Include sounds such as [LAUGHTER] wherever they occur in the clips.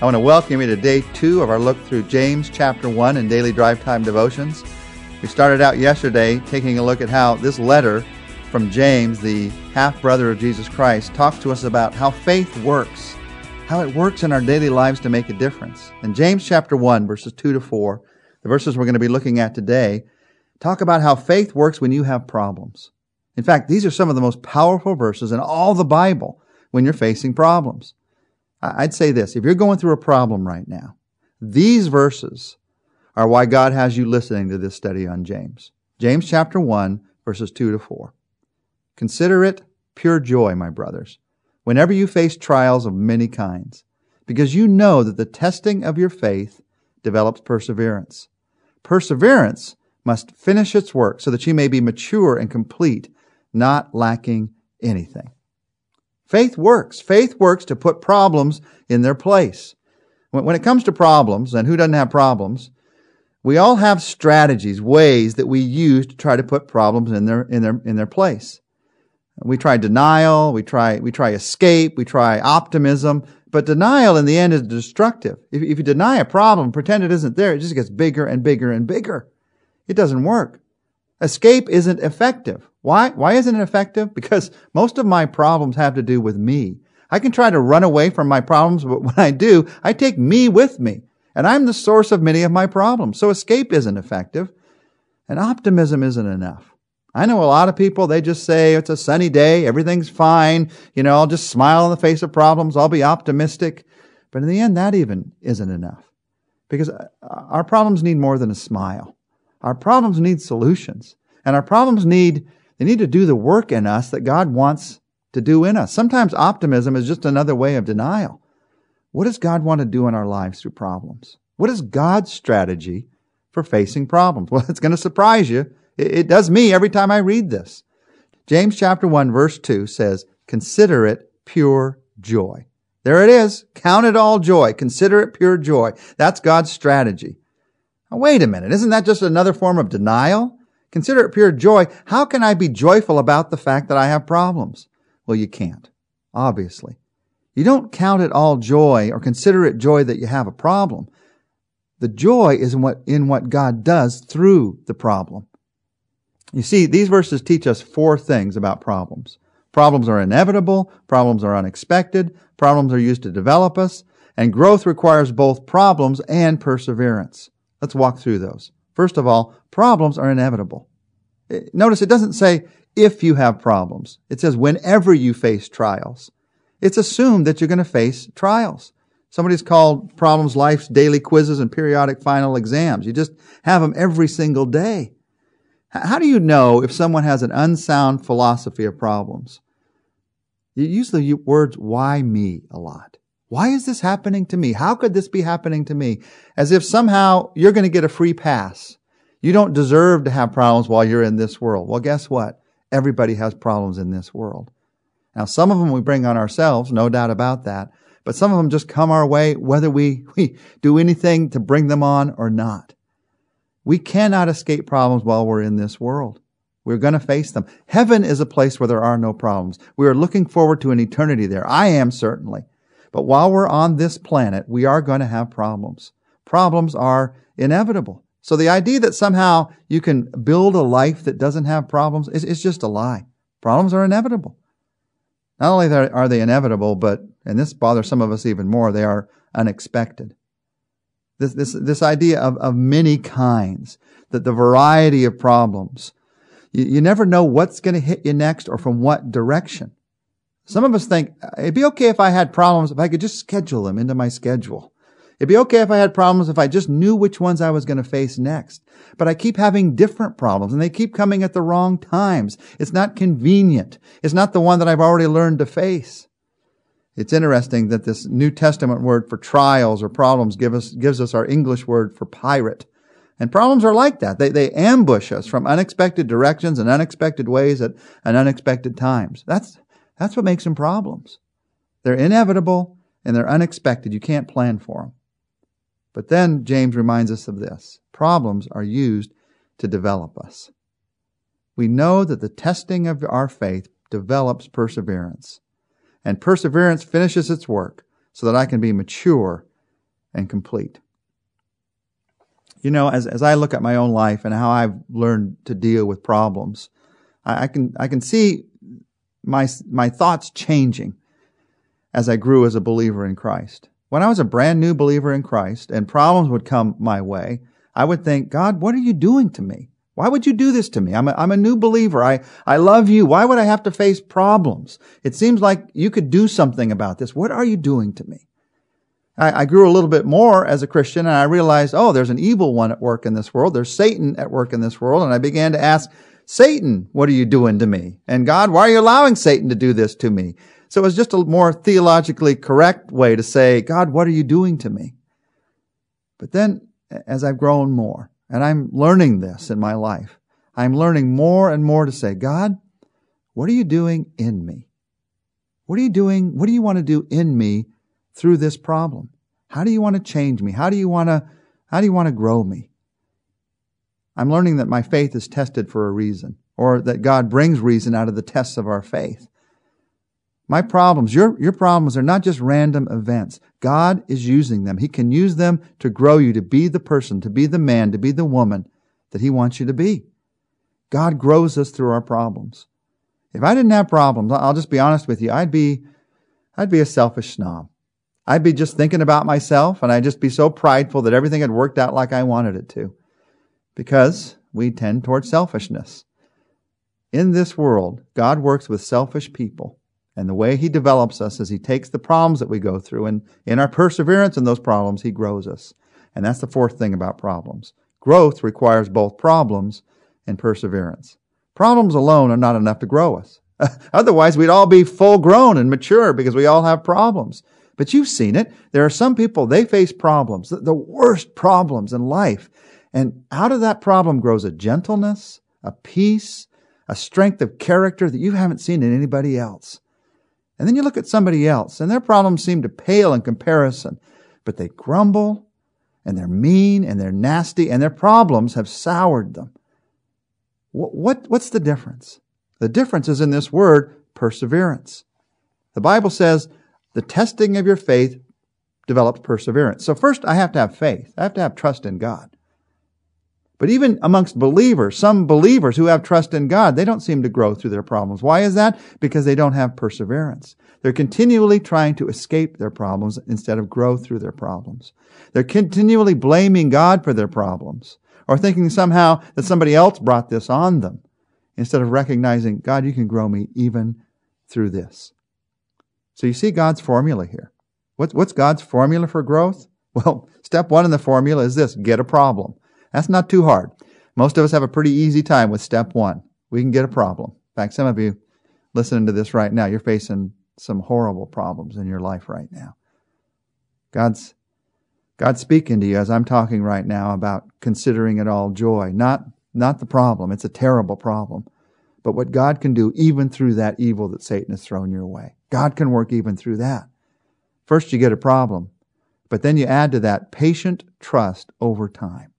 I want to welcome you to day two of our look through James chapter 1 in daily drive time devotions. We started out yesterday taking a look at how this letter from James, the half brother of Jesus Christ, talks to us about how faith works, how it works in our daily lives to make a difference. In James chapter 1, verses 2 to 4, the verses we're going to be looking at today, talk about how faith works when you have problems. In fact, these are some of the most powerful verses in all the Bible when you're facing problems. I'd say this if you're going through a problem right now, these verses are why God has you listening to this study on James. James chapter 1, verses 2 to 4. Consider it pure joy, my brothers, whenever you face trials of many kinds, because you know that the testing of your faith develops perseverance. Perseverance must finish its work so that you may be mature and complete, not lacking anything. Faith works. Faith works to put problems in their place. When it comes to problems, and who doesn't have problems, we all have strategies, ways that we use to try to put problems in their, in their, in their place. We try denial, we try, we try escape, we try optimism, but denial in the end is destructive. If, if you deny a problem, pretend it isn't there, it just gets bigger and bigger and bigger. It doesn't work. Escape isn't effective. Why? Why isn't it effective? [LAUGHS] Because most of my problems have to do with me. I can try to run away from my problems, but when I do, I take me with me. And I'm the source of many of my problems. So escape isn't effective. And optimism isn't enough. I know a lot of people, they just say it's a sunny day, everything's fine, you know, I'll just smile in the face of problems, I'll be optimistic. But in the end, that even isn't enough. Because uh, our problems need more than a smile. Our problems need solutions. And our problems need they need to do the work in us that God wants to do in us. Sometimes optimism is just another way of denial. What does God want to do in our lives through problems? What is God's strategy for facing problems? Well, [LAUGHS] it's going to surprise you. It, does me every time I read this. James chapter 1 verse 2 says, consider it pure joy. There it is. Count it all joy. Consider it pure joy. That's God's strategy. Now, wait a minute. Isn't that just another form of denial? Consider it pure joy. How can I be joyful about the fact that I have problems? Well, you can't, obviously. You don't count it all joy or consider it joy that you have a problem. The joy is in what, in what God does through the problem. You see, these verses teach us four things about problems. Problems are inevitable, problems are unexpected, problems are used to develop us, and growth requires both problems and perseverance. Let's walk through those. First of all, problems are inevitable. Eh, notice it doesn't say if you have problems. It says whenever you face trials. It's assumed that you're going to face trials. Somebody's called problems life's daily quizzes and periodic final exams. You just have them every single day. How do you know if someone has an unsound philosophy of problems? You use the words why me a lot. Why is this happening to me? How could this be happening to me? As if somehow you're going to get a free pass. You don't deserve to have problems while you're in this world. Well, guess what? Everybody has problems in this world. Now, some of them we bring on ourselves, no doubt about that, but some of them just come our way whether we, [LAUGHS] we do anything to bring them on or not. We cannot escape problems while we're in this world. We're going to face them. Heaven is a place where there are no problems. We are looking forward to an eternity there. I am certainly. But while we're on this planet, we are going to have problems. Problems are inevitable. So the idea that somehow you can build a life that doesn't have problems is, is just a lie. Problems are inevitable. Not only are they inevitable, but, and this bothers some of us even more, they are unexpected. This, this, this idea of, of many kinds, that the variety of problems, you, you never know what's going to hit you next or from what direction. Some of us think uh, it'd be okay if I had problems if I could just schedule them into my schedule. It'd be okay if I had problems if I just knew which ones I was going to face next. But I keep having different problems and they keep coming at the wrong times. It's not convenient. It's not the one that I've already learned to face. It's interesting that this New Testament word for trials or problems give us, gives us our English word for pirate. And problems are like that. They, they ambush us from unexpected directions and unexpected ways at, at unexpected times. That's, that's what makes them problems. They're inevitable and they're unexpected. You can't plan for them. But then James reminds us of this. Problems are used to develop us. We know that the testing of our faith develops perseverance. And perseverance finishes its work so that I can be mature and complete. You know, as, as I look at my own life and how I've learned to deal with problems, I, I can, I can see my, my thoughts changing as I grew as a believer in Christ. When I was a brand new believer in Christ and problems would come my way, I would think, God, what are you doing to me? Why would you do this to me? I'm a, I'm a new believer. I, I love you. Why would I have to face problems? It seems like you could do something about this. What are you doing to me? I, I grew a little bit more as a Christian and I realized, oh, there's an evil one at work in this world. There's Satan at work in this world. And I began to ask, Satan, what are you doing to me? And God, why are you allowing Satan to do this to me? So it was just a more theologically correct way to say, God, what are you doing to me? But then as I've grown more and I'm learning this in my life, I'm learning more and more to say, God, what are you doing in me? What are you doing? What do you want to do in me through this problem? How do you want to change me? How do you want to, how do you want to grow me? I'm learning that my faith is tested for a reason, or that God brings reason out of the tests of our faith. My problems, your, your problems are not just random events. God is using them. He can use them to grow you to be the person, to be the man, to be the woman that He wants you to be. God grows us through our problems. If I didn't have problems, I'll just be honest with you, I'd be, I'd be a selfish snob. I'd be just thinking about myself and I'd just be so prideful that everything had worked out like I wanted it to. Because we tend toward selfishness. In this world, God works with selfish people. And the way he develops us is he takes the problems that we go through and in our perseverance in those problems, he grows us. And that's the fourth thing about problems. Growth requires both problems and perseverance. Problems alone are not enough to grow us. [LAUGHS] Otherwise, we'd all be full grown and mature because we all have problems. But you've seen it. There are some people, they face problems, the worst problems in life. And out of that problem grows a gentleness, a peace, a strength of character that you haven't seen in anybody else. And then you look at somebody else and their problems seem to pale in comparison, but they grumble and they're mean and they're nasty and their problems have soured them. What, what, what's the difference? The difference is in this word, perseverance. The Bible says the testing of your faith develops perseverance. So first I have to have faith. I have to have trust in God. But even amongst believers, some believers who have trust in God, they don't seem to grow through their problems. Why is that? Because they don't have perseverance. They're continually trying to escape their problems instead of grow through their problems. They're continually blaming God for their problems or thinking somehow that somebody else brought this on them instead of recognizing, God, you can grow me even through this. So you see God's formula here. What's God's formula for growth? Well, step one in the formula is this get a problem. That's not too hard. Most of us have a pretty easy time with step one. We can get a problem. In fact, some of you listening to this right now, you're facing some horrible problems in your life right now. God's God's speaking to you as I'm talking right now about considering it all joy, not not the problem. It's a terrible problem. But what God can do even through that evil that Satan has thrown your way. God can work even through that. First you get a problem, but then you add to that patient trust over time.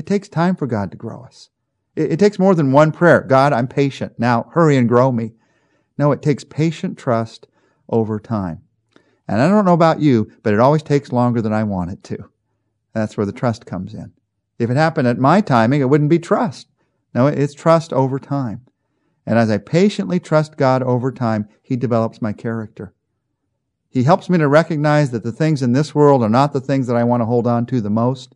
It takes time for God to grow us. It, it takes more than one prayer. God, I'm patient. Now hurry and grow me. No, it takes patient trust over time. And I don't know about you, but it always takes longer than I want it to. That's where the trust comes in. If it happened at my timing, it wouldn't be trust. No, it's trust over time. And as I patiently trust God over time, He develops my character. He helps me to recognize that the things in this world are not the things that I want to hold on to the most.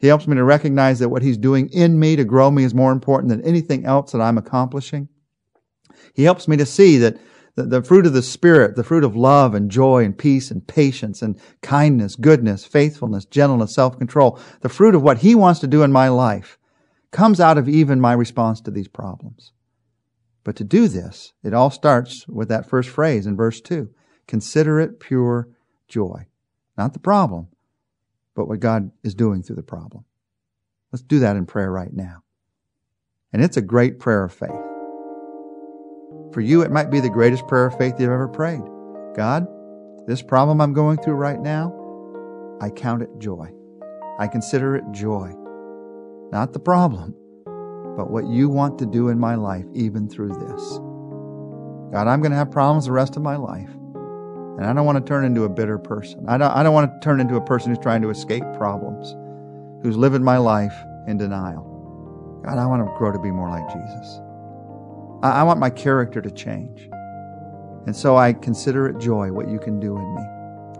He helps me to recognize that what He's doing in me to grow me is more important than anything else that I'm accomplishing. He helps me to see that the, fruit of the Spirit, the fruit of love and joy and peace and patience and kindness, goodness, faithfulness, gentleness, self-control, the fruit of what He wants to do in my life comes out of even my response to these problems. But to do this, it all starts with that first phrase in verse 2. Consider it pure joy. Not the problem, but what God is doing through the problem. Let's do that in prayer right now. And it's a great prayer of faith. For you, it might be the greatest prayer of faith you've ever prayed. God, this problem I'm going through right now, I count it joy. I consider it joy. Not the problem, but what you want to do in my life, even through this. God, I'm going to have problems the rest of my life. And I don't want to turn into a bitter person. I don't, I don't want to turn into a person who's trying to escape problems, who's living my life in denial. God, I want to grow to be more like Jesus. I, I want my character to change. And so I consider it joy what you can do in me.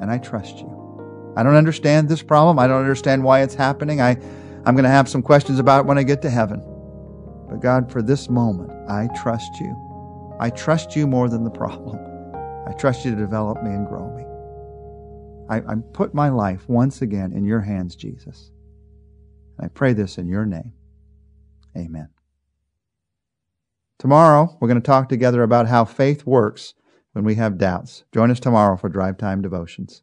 And I trust you. I don't understand this problem. I don't understand why it's happening. I, I'm going to have some questions about it when I get to heaven. But God, for this moment, I trust you. I trust you more than the [LAUGHS] problem. I trust you to develop me and grow me. I, I put my life once again in your hands, Jesus. I pray this in your name. Amen. Tomorrow, we're going to talk together about how faith works when we have doubts. Join us tomorrow for Drive Time Devotions.